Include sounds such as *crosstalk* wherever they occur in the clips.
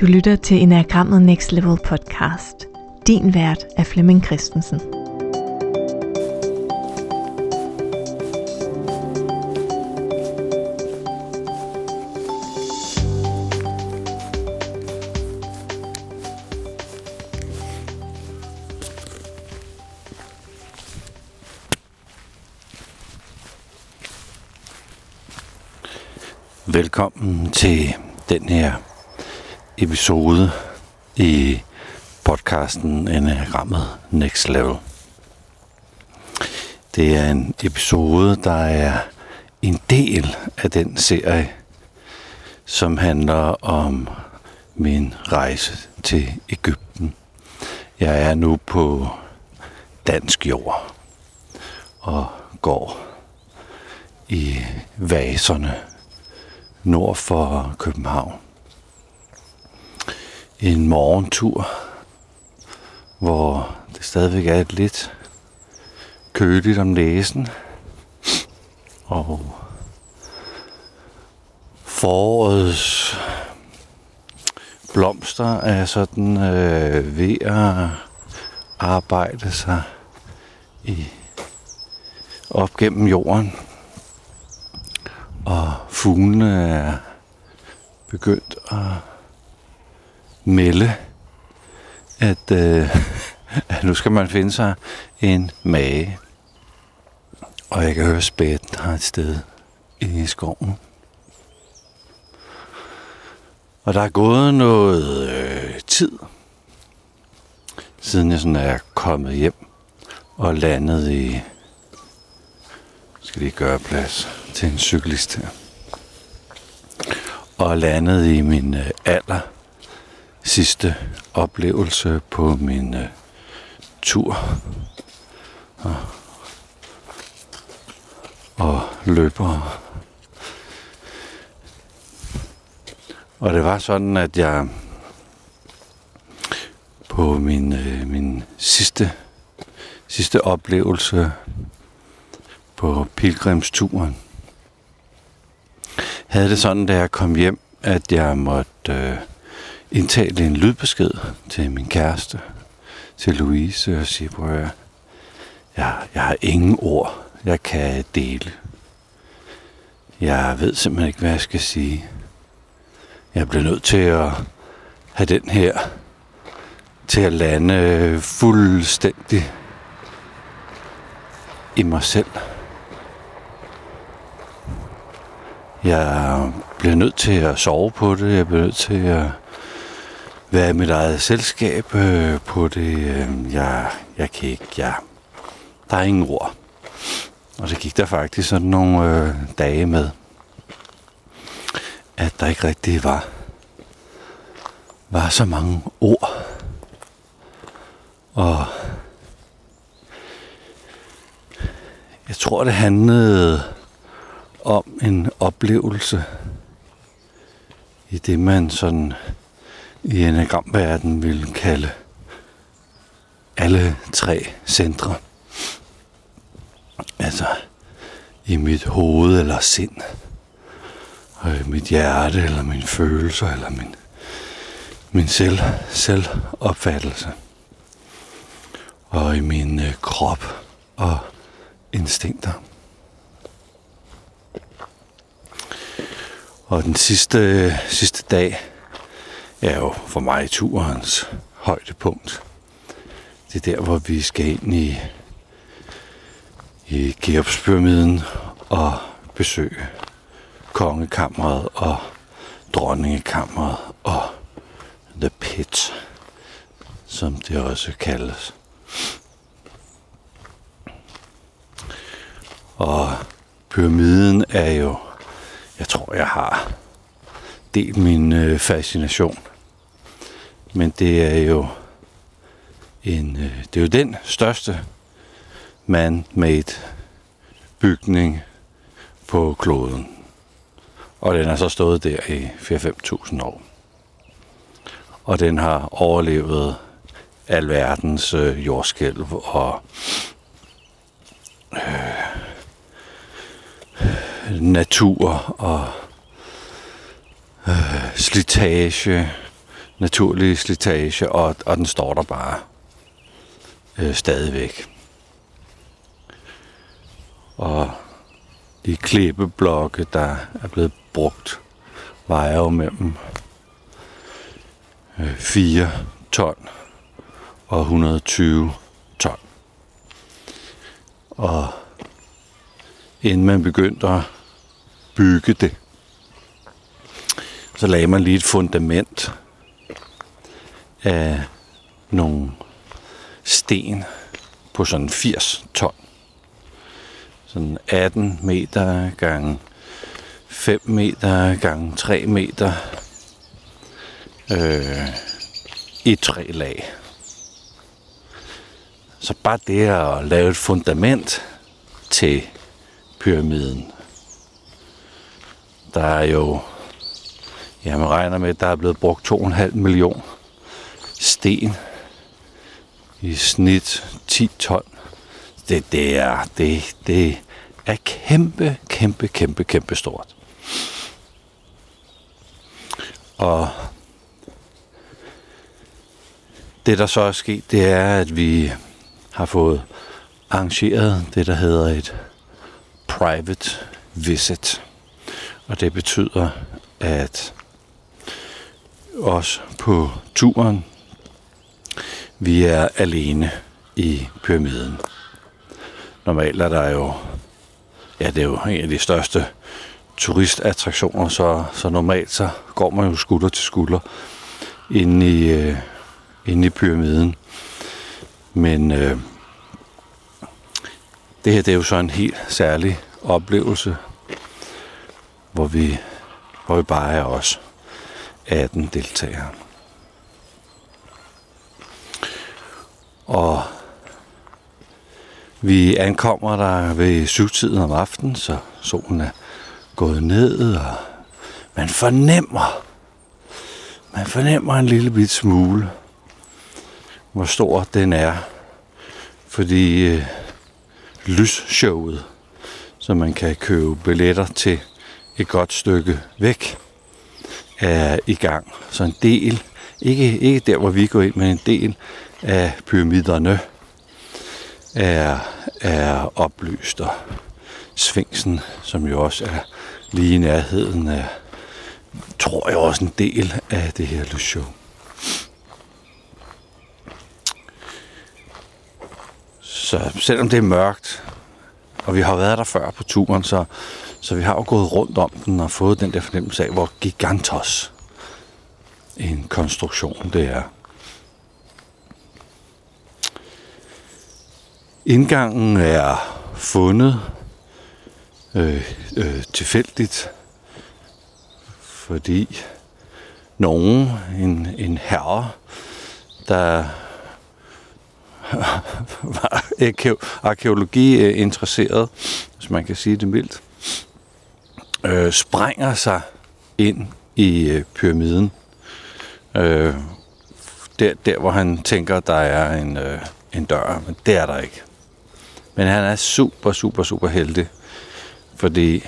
Du lytter til Enagrammet Next Level podcast. Din vært er Flemming Christensen. Velkommen til den her episode i podcasten Enagrammet Next Level. Det er en episode, der er en del af den serie, som handler om min rejse til Ægypten. Jeg er nu på dansk jord og går i vaserne nord for København. En morgentur, hvor det stadigvæk er et lidt køligt om næsen. Og forårets blomster er sådan øh, ved at arbejde sig i op gennem jorden. Og fuglene er begyndt at melde, at, øh, *laughs* at nu skal man finde sig en mage. Og jeg kan høre spæt har et sted i skoven. Og der er gået noget øh, tid, siden jeg sådan er kommet hjem og landet i... Skal lige gøre plads til en cyklist her. Og landet i min øh, alder sidste oplevelse på min øh, tur. Og, og løber. Og det var sådan, at jeg på min, øh, min sidste, sidste oplevelse på pilgrimsturen, havde det sådan, da jeg kom hjem, at jeg måtte øh, indtale en lydbesked til min kæreste, til Louise, og sige, prøv jeg, jeg, jeg har ingen ord, jeg kan dele. Jeg ved simpelthen ikke, hvad jeg skal sige. Jeg bliver nødt til at have den her til at lande fuldstændig i mig selv. Jeg bliver nødt til at sove på det. Jeg bliver nødt til at være i mit eget selskab øh, på det. Øh, jeg, jeg kan ikke, jeg, der er ingen ord. Og så gik der faktisk sådan nogle øh, dage med, at der ikke rigtig var, var så mange ord. Og jeg tror, det handlede om en oplevelse i det, man sådan i enagramverden vil kalde alle tre centre. Altså i mit hoved eller sind, og i mit hjerte eller mine følelser eller min, min selv, selvopfattelse. Og i min øh, krop og instinkter. Og den sidste, øh, sidste dag er jo for mig turens højdepunkt. Det er der, hvor vi skal ind i, i Geopspyramiden og besøge kongekammeret og dronningekammeret og The Pit, som det også kaldes. Og pyramiden er jo jeg tror, jeg har delt min øh, fascination. Men det er jo en, øh, det er jo den største man-made bygning på kloden. Og den har så stået der i 4-5.000 år. Og den har overlevet alverdens øh, jordskælv og øh, natur og øh, slitage, naturlige slitage, og, og den står der bare øh, stadigvæk. Og de klippeblokke, der er blevet brugt, vejer jo mellem øh, 4 ton og 120 ton. Og inden man begyndte at bygge det, så lagde man lige et fundament af nogle sten på sådan 80 ton. Sådan 18 meter gange 5 meter gange 3 meter øh, i tre lag. Så bare det at lave et fundament til pyramiden. Der er jo, ja man regner med, at der er blevet brugt 2,5 millioner sten i snit 10 ton. Det, det, er, det, det er kæmpe, kæmpe, kæmpe, kæmpe stort. Og det, der så er sket, det er, at vi har fået arrangeret det, der hedder et private visit. Og det betyder, at os på turen, vi er alene i pyramiden. Normalt er der jo, ja det er jo en af de største turistattraktioner, så, så normalt så går man jo skulder til skulder inde i, øh, inde i pyramiden. Men øh, det her det er jo så en helt særlig oplevelse, hvor vi, hvor vi bare er os 18 deltagere. Og vi ankommer der ved syvtiden om aftenen, så solen er gået ned, og man fornemmer, man fornemmer en lille bit smule, hvor stor den er. Fordi øh, lysshowet, som man kan købe billetter til et godt stykke væk, er i gang. Så en del, ikke, ikke der hvor vi går ind, men en del af pyramiderne er, er oplyst. Og Svingsen, som jo også er lige i nærheden af, tror jeg også en del af det her lysshow. Så selvom det er mørkt, og vi har været der før på turen, så, så vi har jo gået rundt om den og fået den der fornemmelse af, hvor gigantos en konstruktion det er. Indgangen er fundet øh, øh, tilfældigt, fordi nogen, en, en herre, der *laughs* var arkeologi interesseret, hvis man kan sige det mildt, øh, sprænger sig ind i øh, pyramiden. Øh, der, der, hvor han tænker, der er en, øh, en dør, men det er der ikke. Men han er super, super, super heldig, fordi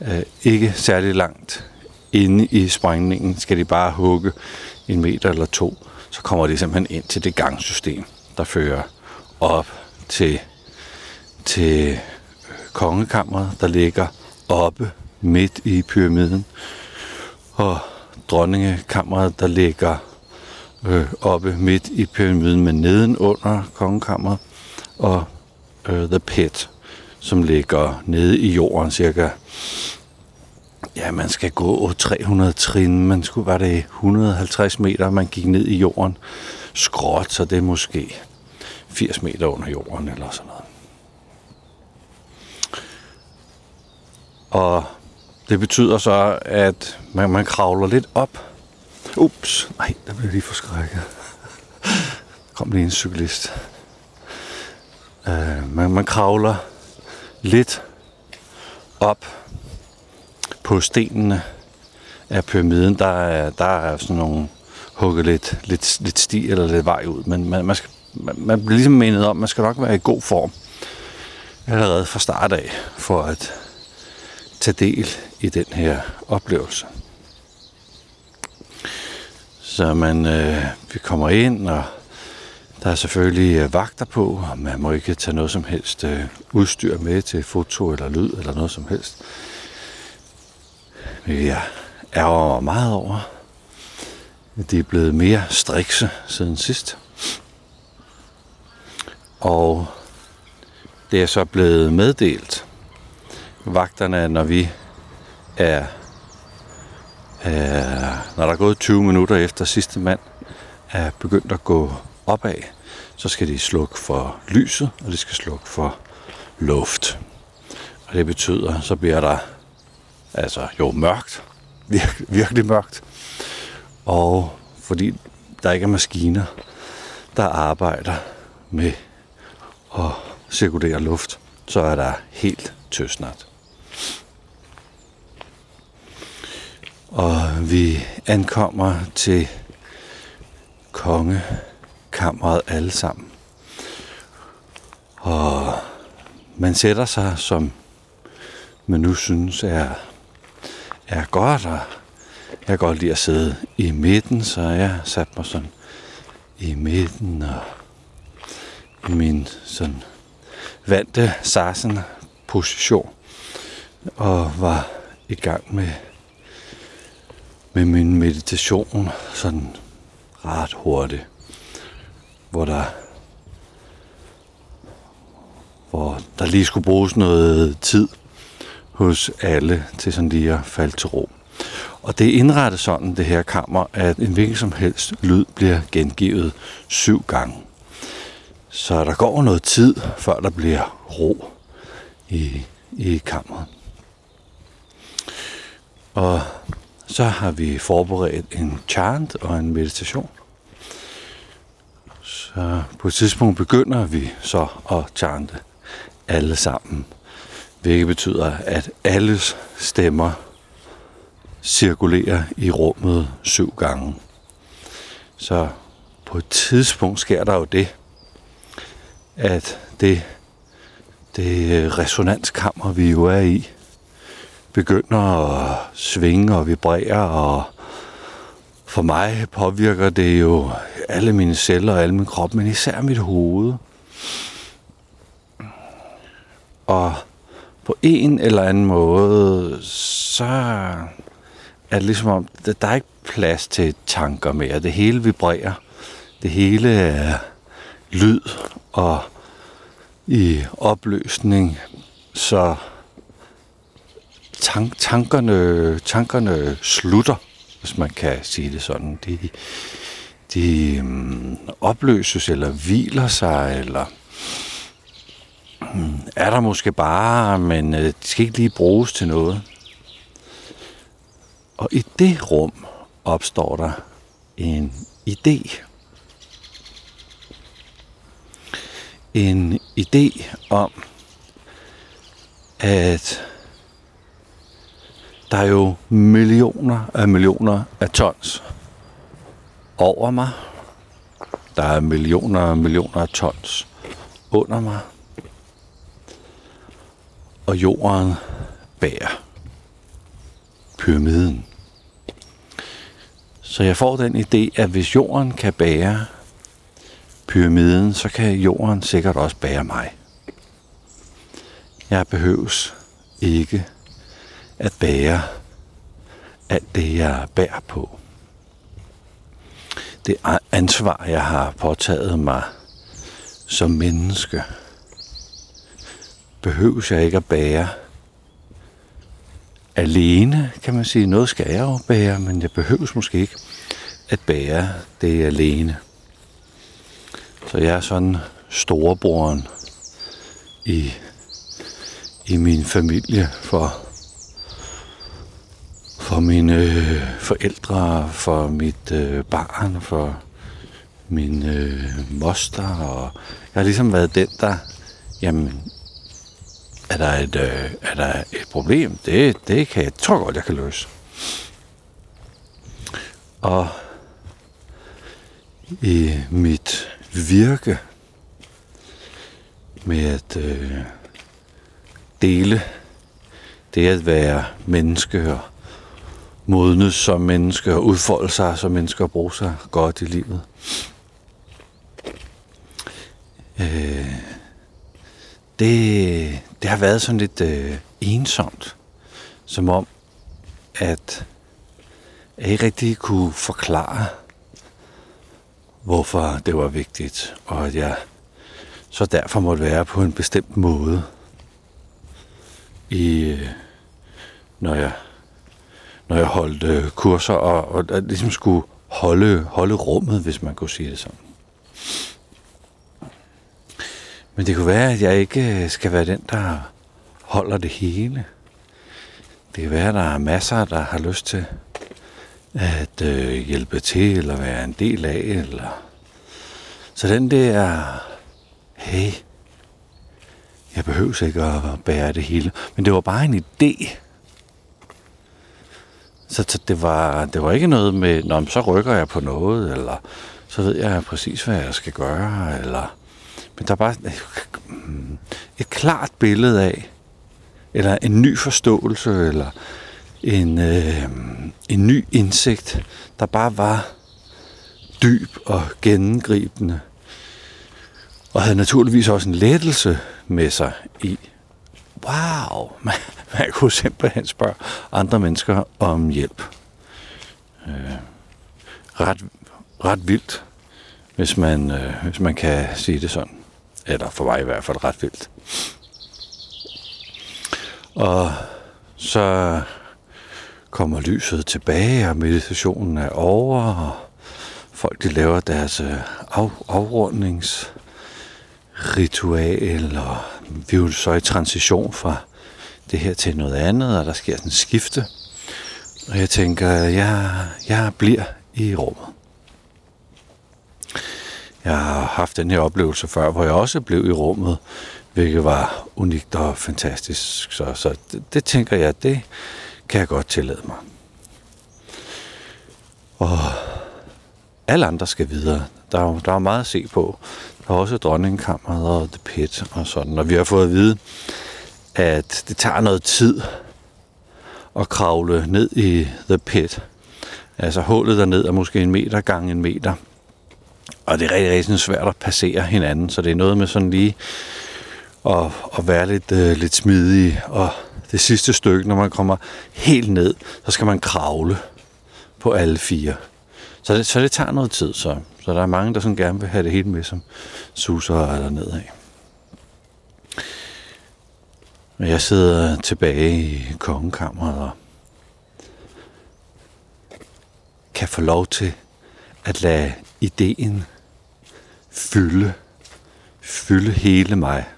øh, ikke særlig langt inde i sprængningen skal de bare hugge en meter eller to, så kommer de simpelthen ind til det gangsystem, der fører op til, til kongekammeret, der ligger oppe midt i pyramiden, og dronningekammeret, der ligger øh, oppe midt i pyramiden, men nedenunder kongekammeret, og øh, The Pit, som ligger nede i jorden cirka Ja, man skal gå 300 trin. Man skulle var det 150 meter, man gik ned i jorden. Skråt, så det er måske 80 meter under jorden eller sådan noget. Og det betyder så, at man, man kravler lidt op. Ups, nej, der blev lige forskrækket. kom lige en cyklist. Øh, man, man kravler lidt op på stenene af pyramiden, der er, der er sådan nogle hugget lidt, lidt, lidt sti eller lidt vej ud. Men man, man, skal, man, man bliver ligesom menet om, at man skal nok være i god form allerede fra start af, for at tage del i den her oplevelse. Så man, øh, vi kommer ind, og der er selvfølgelig øh, vagter på, og man må ikke tage noget som helst øh, udstyr med til foto eller lyd eller noget som helst. Men jeg ærger meget over, at de er blevet mere strikse siden sidst. Og det er så blevet meddelt vagterne, når vi er, er når der er gået 20 minutter efter sidste mand er begyndt at gå opad, så skal de slukke for lyset, og de skal slukke for luft. Og det betyder, så bliver der altså jo mørkt, vir- virkelig mørkt, og fordi der ikke er maskiner, der arbejder med at cirkulere luft, så er der helt tøsnat. Og vi ankommer til Konge kammeret alle sammen. Og man sætter sig, som man nu synes er, er godt, og jeg kan godt lide at sidde i midten, så jeg satte mig sådan i midten og i min sådan vante sarsen position og var i gang med med min meditation sådan ret hurtigt, hvor der hvor der lige skulle bruges noget tid hos alle til sådan lige at falde til ro. Og det er indrettet sådan, det her kammer, at en hvilken som helst lyd bliver gengivet syv gange. Så der går noget tid, før der bliver ro i, i kammeret. Og så har vi forberedt en chant og en meditation. Så på et tidspunkt begynder vi så at chante alle sammen. Hvilket betyder, at alles stemmer cirkulerer i rummet syv gange. Så på et tidspunkt sker der jo det, at det, det øh, resonanskammer, vi jo er i, begynder at svinge og vibrere, og for mig påvirker det jo alle mine celler og alle min krop, men især mit hoved. Og på en eller anden måde, så er det ligesom om, der er ikke plads til tanker mere. Det hele vibrerer. Det hele er lyd og i opløsning. Så tank, tankerne, tankerne slutter, hvis man kan sige det sådan. De, de um, opløses eller hviler sig, eller um, er der måske bare, men uh, de skal ikke lige bruges til noget. Og i det rum opstår der en idé. En idé om, at der er jo millioner af millioner af tons over mig. Der er millioner af millioner af tons under mig. Og jorden bærer pyramiden. Så jeg får den idé, at hvis jorden kan bære pyramiden, så kan jorden sikkert også bære mig. Jeg behøves ikke at bære alt det, jeg bærer på. Det ansvar, jeg har påtaget mig som menneske, behøves jeg ikke at bære alene, kan man sige. Noget skal jeg jo bære, men jeg behøves måske ikke at bære det alene. Så jeg er sådan storebroren i, i min familie for for mine øh, forældre, for mit øh, barn, for min øh, moster, og jeg har ligesom været den, der, jamen, er der et, øh, er der et problem? Det, det kan jeg, tror godt, jeg kan løse. Og i mit virke med at øh, dele det at være menneske og modnes som menneske og udfolde sig som menneske og bruge sig godt i livet. Øh, det, det har været sådan lidt øh, ensomt. Som om, at jeg ikke rigtig kunne forklare, hvorfor det var vigtigt, og at jeg så derfor måtte være på en bestemt måde, i, øh, når jeg når jeg holdt øh, kurser, og, og, og ligesom skulle holde, holde rummet, hvis man kunne sige det sådan. Men det kunne være, at jeg ikke øh, skal være den, der holder det hele. Det kan være, at der er masser, der har lyst til at øh, hjælpe til, eller være en del af, eller... Så den der, hey, jeg behøver ikke at bære det hele. Men det var bare en idé. Så, så det, var, det var ikke noget med, Nå, så rykker jeg på noget, eller så ved jeg præcis, hvad jeg skal gøre, eller... Men der er bare et klart billede af, eller en ny forståelse, eller en, øh, en ny indsigt, der bare var dyb og gennemgribende. Og havde naturligvis også en lettelse med sig i, wow, *laughs* man, man kunne simpelthen spørge andre mennesker om hjælp. Øh, ret, ret vildt, hvis man, øh, hvis man kan sige det sådan. Eller for mig i hvert fald ret vildt. Og så kommer lyset tilbage, og meditationen er over, og folk de laver deres øh, af, afrundingsritual, og vi er jo så i transition fra det her til noget andet, og der sker sådan en skifte. Og jeg tænker, jeg, jeg bliver i rummet. Jeg har haft den her oplevelse før, hvor jeg også blev i rummet, hvilket var unikt og fantastisk. Så, så det, det tænker jeg, det kan jeg godt tillade mig. Og alle andre skal videre. Der er, der er meget at se på. Der er også dronningkammeret og The Pit og sådan. Og vi har fået at vide, at det tager noget tid at kravle ned i The Pit. Altså hullet derned er måske en meter gange en meter. Og det er rigtig, rigtig svært at passere hinanden, så det er noget med sådan lige at, at være lidt, øh, lidt smidig. Og det sidste stykke, når man kommer helt ned, så skal man kravle på alle fire. Så det, så det tager noget tid, så, så der er mange, der sådan gerne vil have det helt med, som suser eller nedad. Og jeg sidder tilbage i kongekammeret og kan få lov til at lade ideen fylde, fylde hele mig.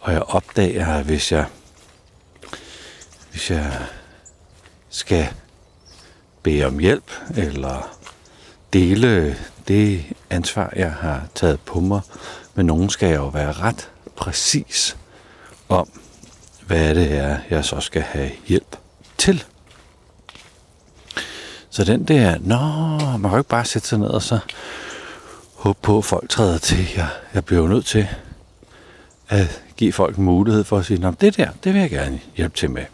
Og jeg opdager, at hvis jeg, hvis jeg skal bede om hjælp, eller dele det ansvar, jeg har taget på mig, men nogen skal jeg jo være ret præcis om, hvad det er, jeg så skal have hjælp til. Så den der, nå, man kan jo ikke bare sætte sig ned og så håbe på, at folk træder til. Jeg, jeg bliver jo nødt til at give folk mulighed for at sige, Nå, det der, det vil jeg gerne hjælpe til med.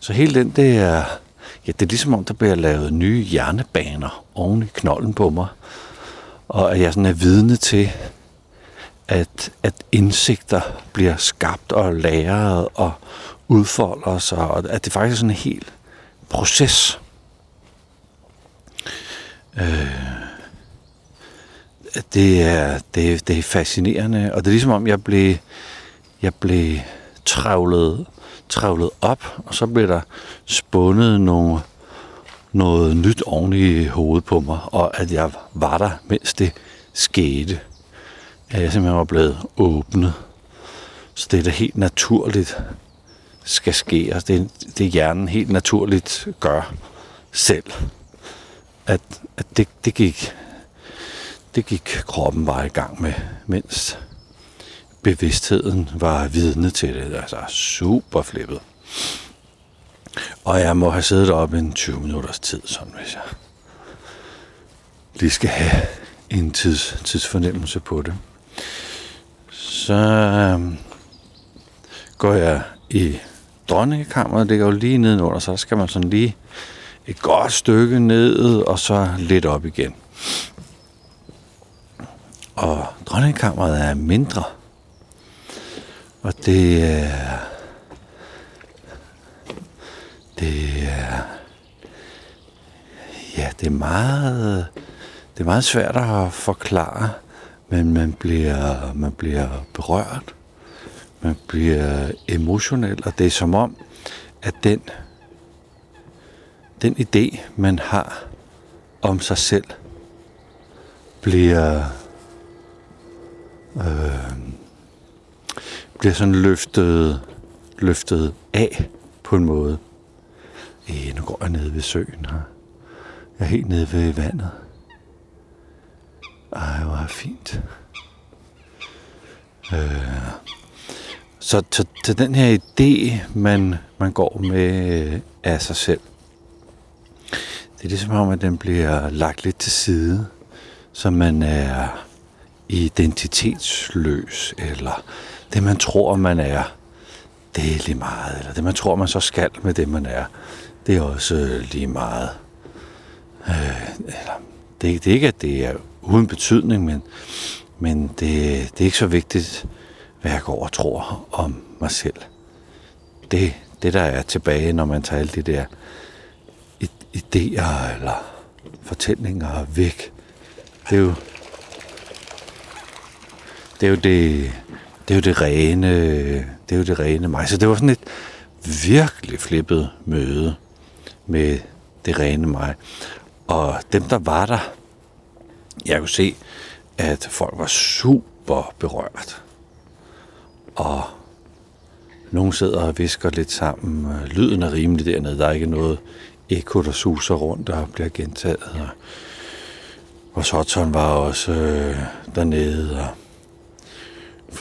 Så hele den der, ja, det er ligesom om, der bliver lavet nye hjernebaner oven i knollen på mig. Og at jeg sådan er vidne til, at, at indsigter bliver skabt og læret og udfolder sig, og at det faktisk er sådan en hel proces. Øh, det, er, det, det er fascinerende, og det er ligesom om, jeg blev, jeg blev travlet, trævlet op, og så blev der spundet nogle, noget nyt oven i hovedet på mig, og at jeg var der, mens det skete at jeg simpelthen var blevet åbnet. Så det er da helt naturligt skal ske. og det, det hjernen helt naturligt gør selv. At, at det, det, gik, det gik kroppen bare i gang med, mens bevidstheden var vidne til det. Altså super flippet. Og jeg må have siddet op en 20 minutters tid, sådan hvis jeg lige skal have en tids, tidsfornemmelse på det så øh, går jeg i dronningekammeret det går jo lige nedenunder, så der skal man sådan lige et godt stykke ned, og så lidt op igen. Og dronningekammeret er mindre. Og det er... Det er... Ja, det er meget... Det er meget svært at forklare, men man bliver, man bliver berørt. Man bliver emotionel, og det er som om, at den, den idé, man har om sig selv, bliver øh, bliver sådan løftet, løftet af på en måde. Øh, nu går jeg ned ved søen her. Jeg er helt nede ved vandet. Ej, hvor er fint. Øh, så til, til den her idé, man, man går med eh, af sig selv, det er ligesom om, at den bliver lagt lidt til side, så man er identitetsløs, eller det man tror, man er, det er lige meget, eller det man tror, man så skal med det, man er, det er også øh, lige meget. Øh, eller, det, det er ikke, at det er uden betydning, men, men det, det er ikke så vigtigt, hvad jeg går og tror om mig selv. Det, det der er tilbage, når man tager alle de der idéer eller fortællinger væk, det er jo det er jo det, det er jo det rene, det er jo det rene mig. Så det var sådan et virkelig flippet møde med det rene mig. Og dem, der var der, jeg kunne se, at folk var super berørt. Og nogle sidder og visker lidt sammen. Lyden er rimelig dernede. Der er ikke noget ekko, der suser rundt og bliver gentaget. Og vores var også øh, dernede. Og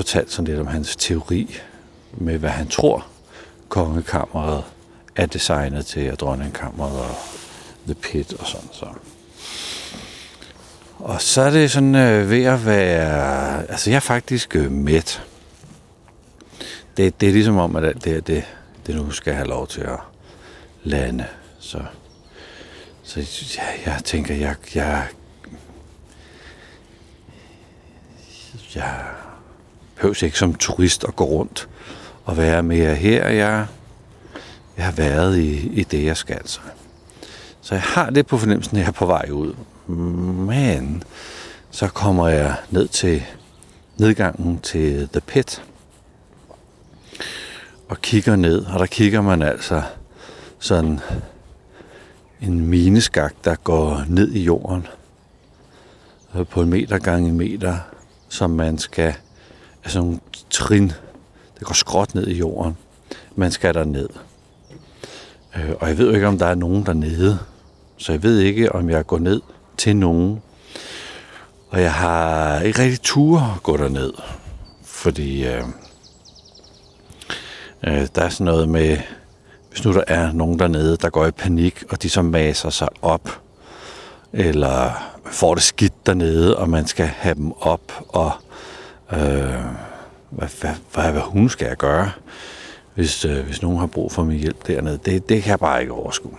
fortalt sådan lidt om hans teori med, hvad han tror, kongekammeret er designet til, og dronningkammeret og The Pit og sådan så. Og så er det sådan øh, ved at være... Altså, jeg er faktisk øh, mæt. Det, det er ligesom om, at alt det, det, det nu skal have lov til at lande. Så, så ja, jeg tænker, jeg, jeg, jeg behøver ikke som turist at gå rundt og være mere her. Jeg, jeg har været i, i det, jeg skal. Så. så jeg har det på fornemmelsen, at jeg er på vej ud. Men så kommer jeg ned til nedgangen til The Pit og kigger ned, og der kigger man altså sådan en mineskak, der går ned i jorden øh, på en meter gange en meter, som man skal af sådan nogle trin. Det går skråt ned i jorden. Man skal der ned. Øh, og jeg ved jo ikke, om der er nogen dernede. Så jeg ved ikke, om jeg går ned til nogen. Og jeg har ikke rigtig tur at gå derned. Fordi øh, øh, der er sådan noget med, hvis nu der er nogen dernede, der går i panik, og de så maser sig op, eller får det skidt dernede, og man skal have dem op og Øh, Øh, hvad, hvad, hvad, hvad hun skal jeg gøre, hvis, øh, hvis nogen har brug for min hjælp dernede. Det, det kan jeg bare ikke overskue.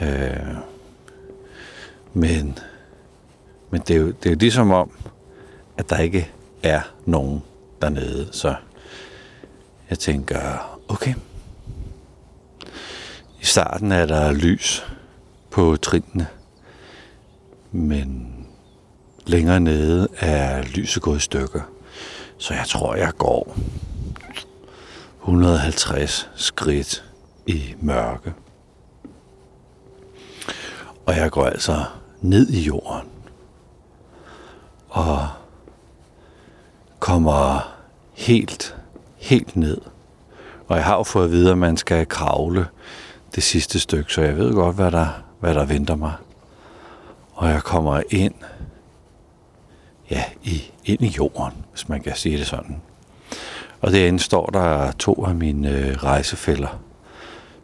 Øh, men men det, er jo, det er jo ligesom om, at der ikke er nogen dernede. Så jeg tænker, okay. I starten er der lys på trinene, men Længere nede er lyset gået i stykker. Så jeg tror, jeg går 150 skridt i mørke. Og jeg går altså ned i jorden. Og kommer helt, helt ned. Og jeg har jo fået at vide, at man skal kravle det sidste stykke, så jeg ved godt, hvad der, hvad der venter mig. Og jeg kommer ind ja, i, ind i jorden, hvis man kan sige det sådan. Og derinde står der to af mine øh, rejsefælder,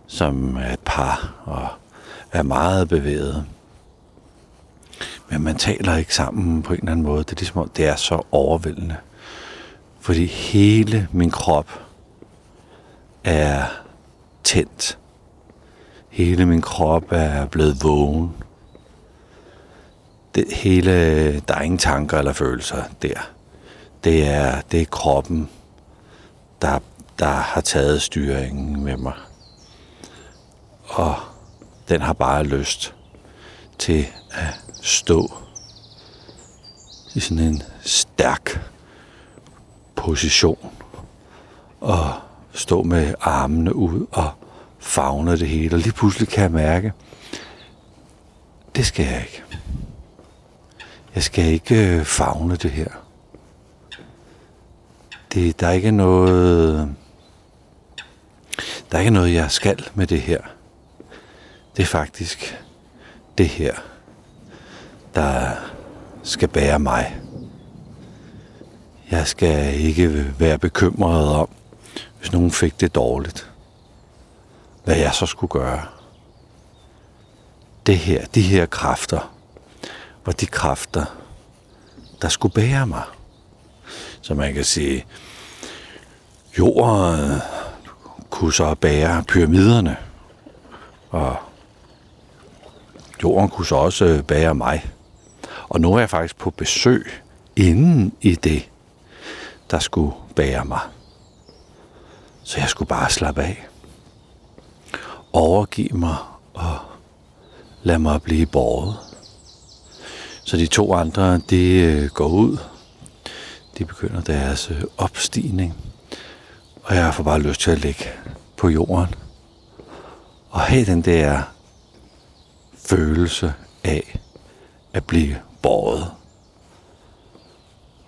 som er et par og er meget bevæget. Men man taler ikke sammen på en eller anden måde. Det er ligesom, det er så overvældende. Fordi hele min krop er tændt. Hele min krop er blevet vågen. Det hele, der er ingen tanker eller følelser der. Det er, det er kroppen, der, der har taget styringen med mig. Og den har bare lyst til at stå i sådan en stærk position og stå med armene ud og favne det hele. Og lige pludselig kan jeg mærke, det skal jeg ikke. Jeg skal ikke øh, fagne det her. Det, der er ikke noget... Der er ikke noget, jeg skal med det her. Det er faktisk det her, der skal bære mig. Jeg skal ikke være bekymret om, hvis nogen fik det dårligt. Hvad jeg så skulle gøre. Det her, de her kræfter, var de kræfter, der skulle bære mig. Så man kan sige, jorden kunne så bære pyramiderne, og jorden kunne så også bære mig. Og nu er jeg faktisk på besøg inden i det, der skulle bære mig. Så jeg skulle bare slappe af. Overgive mig og lade mig blive borget. Så de to andre, de øh, går ud. De begynder deres øh, opstigning. Og jeg får bare lyst til at ligge på jorden. Og have den der følelse af at blive båret.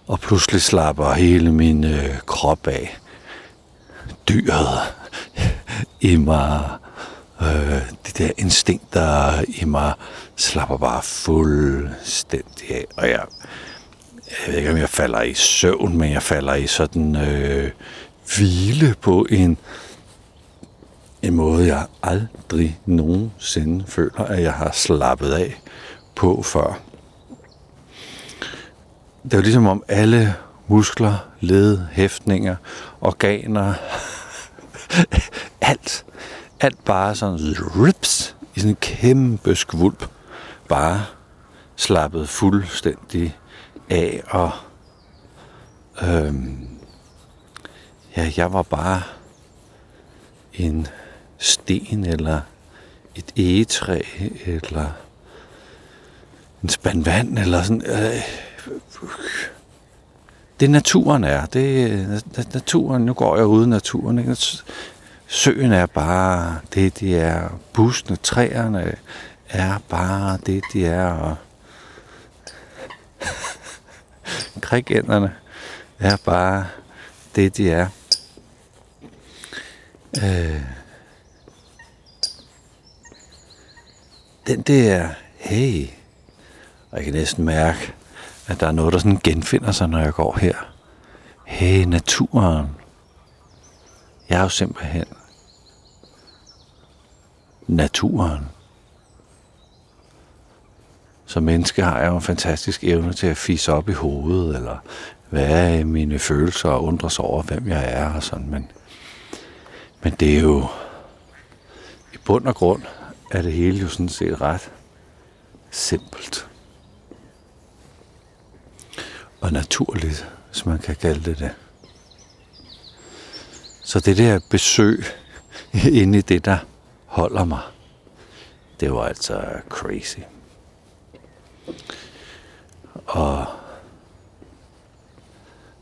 Og pludselig slapper hele min øh, krop af. Dyret i mig, øh, det der instinkter i mig, slapper bare fuldstændig af. Og jeg, jeg ved ikke, om jeg falder i søvn, men jeg falder i sådan øh, hvile på en, en måde, jeg aldrig nogensinde føler, at jeg har slappet af på før. Det er jo ligesom om alle muskler, led, hæftninger, organer, *laughs* alt, alt bare sådan rips i sådan en kæmpe skvulp, bare slappet fuldstændig af, og øhm, ja, jeg var bare en sten, eller et egetræ, eller en spand vand, eller sådan. Øh, det naturen er. Det naturen, nu går jeg uden naturen. Ikke? Søen er bare det, de er. Buskene, træerne er bare det, de er. Og *laughs* krigænderne er bare det, de er. Øh, den der, hey, og jeg kan næsten mærke, at der er noget, der sådan genfinder sig, når jeg går her. Hey, naturen. Jeg er jo simpelthen naturen. Som menneske har jeg jo en fantastisk evne til at fisse op i hovedet, eller hvad er mine følelser og undre sig over, hvem jeg er og sådan. Men, men det er jo i bund og grund er det hele jo sådan set ret simpelt og naturligt, hvis man kan kalde det det. Så det der besøg inde i det, der holder mig, det var altså crazy. Og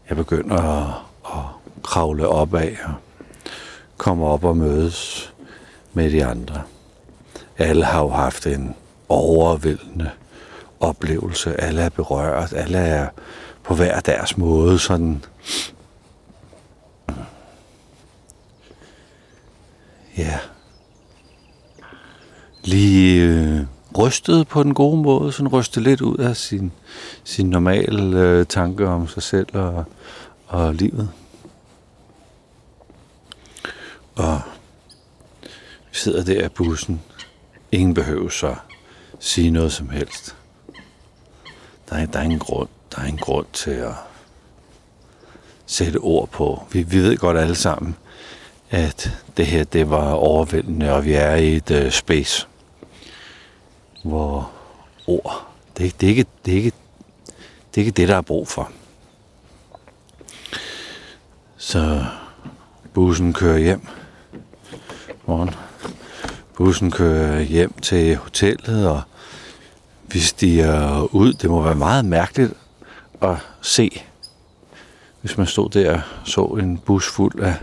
jeg begynder at, at kravle opad og komme op og mødes med de andre. Alle har jo haft en overvældende oplevelse. Alle er berørt. Alle er på hver deres måde sådan ja lige øh, rystet på den gode måde, sådan rystet lidt ud af sin, sin normale øh, tanke om sig selv og, og livet. Og vi sidder der i bussen. Ingen behøver så sige noget som helst. Der er, der er ingen grund der er ingen grund til at sætte ord på. Vi, vi ved godt alle sammen, at det her det var overvældende, og vi er i et uh, space, hvor ord, det, det, er ikke, det, er ikke, det er ikke det, der er brug for. Så bussen kører hjem. Morgen. Bussen kører hjem til hotellet, og vi stiger ud. Det må være meget mærkeligt at se, hvis man stod der og så en bus fuld af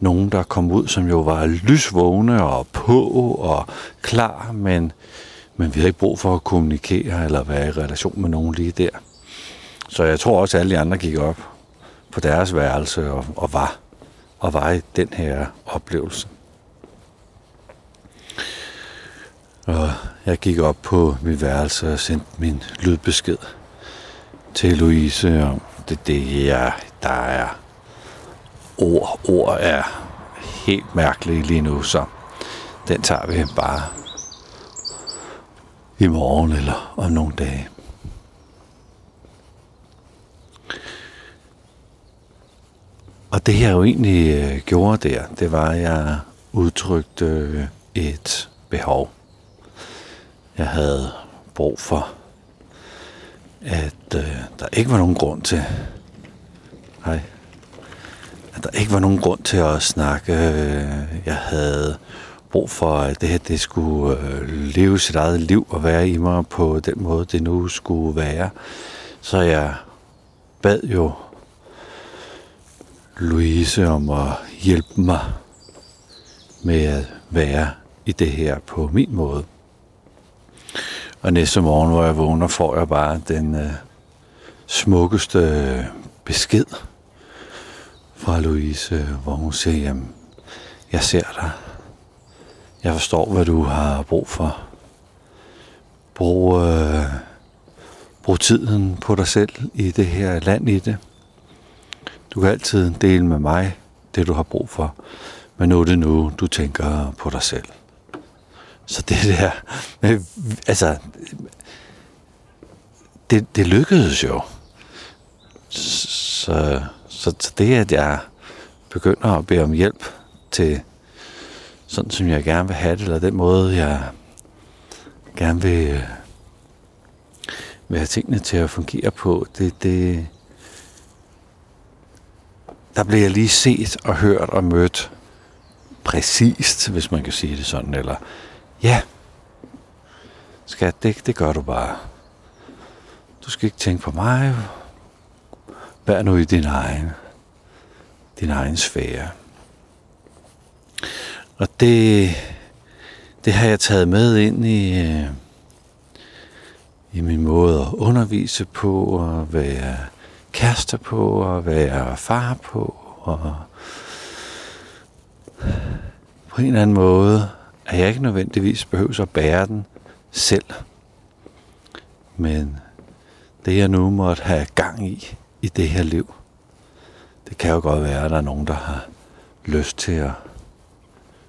nogen, der kom ud, som jo var lysvågne og på og klar, men, men vi havde ikke brug for at kommunikere eller være i relation med nogen lige der. Så jeg tror også, at alle de andre gik op på deres værelse og, og var og var i den her oplevelse. Og jeg gik op på mit værelse og sendte min lydbesked til Louise om det, det ja, der er ord. Ord er helt mærkelige lige nu, så den tager vi bare i morgen eller om nogle dage. Og det jeg jo egentlig øh, gjorde der, det var, at jeg udtrykte øh, et behov. Jeg havde brug for, at øh, der ikke var nogen grund til, hej, at der ikke var nogen grund til at snakke. Øh, jeg havde brug for, at det her det skulle øh, leve sit eget liv og være i mig på den måde, det nu skulle være. Så jeg bad jo Louise om at hjælpe mig med at være i det her på min måde. Og næste morgen, hvor jeg vågner, får jeg bare den øh, smukkeste besked fra Louise, hvor hun siger, jamen, jeg ser dig. Jeg forstår, hvad du har brug for. Brug, øh, brug tiden på dig selv i det her land i det. Du kan altid dele med mig det, du har brug for. Men nu er det nu, du tænker på dig selv. Så det der, øh, altså, det, det lykkedes jo. Så, så, så det, at jeg begynder at bede om hjælp til sådan, som jeg gerne vil have det, eller den måde, jeg gerne vil, øh, vil have tingene til at fungere på, det, det, der blev jeg lige set og hørt og mødt præcist, hvis man kan sige det sådan, eller ja, skat, det, det gør du bare. Du skal ikke tænke på mig. Vær nu i din egen, din egen sfære. Og det, det har jeg taget med ind i, øh, i min måde at undervise på og være kærester på, og være far på, og på en eller anden måde, at jeg ikke nødvendigvis behøver at bære den selv. Men det jeg nu måtte have gang i, i det her liv, det kan jo godt være, at der er nogen, der har lyst til at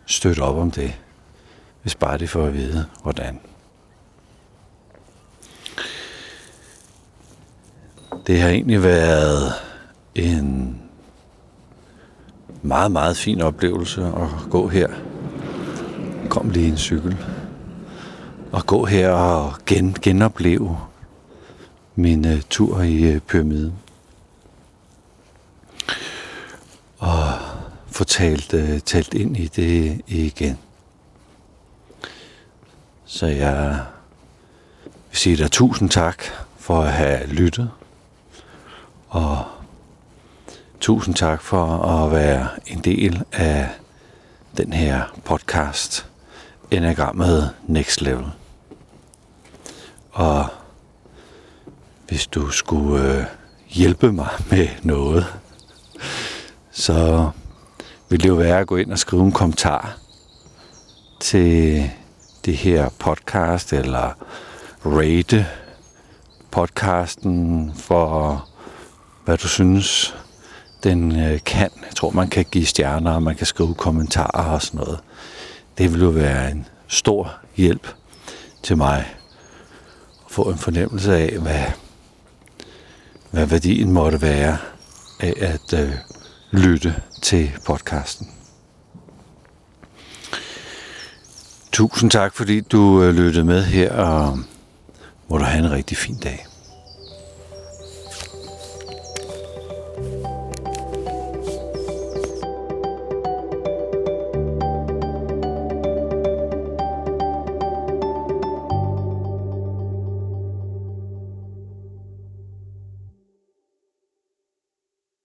støtte op om det, hvis bare det får at vide, hvordan. Det har egentlig været en meget, meget fin oplevelse at gå her. Kom lige en cykel. Og gå her og gen, genopleve min uh, tur i uh, pyramiden. Og få talt, øh, talt ind i det igen. Så jeg vil sige dig tusind tak for at have lyttet. Og tusind tak for at være en del af den her podcast, Enagrammet Next Level. Og hvis du skulle øh, hjælpe mig med noget, så ville det jo være at gå ind og skrive en kommentar til det her podcast, eller rate podcasten for hvad du synes, den øh, kan. Jeg tror, man kan give stjerner, og man kan skrive kommentarer og sådan noget. Det ville jo være en stor hjælp til mig at få en fornemmelse af, hvad, hvad værdien måtte være af at øh, lytte til podcasten. Tusind tak, fordi du øh, lyttede med her, og må du have en rigtig fin dag.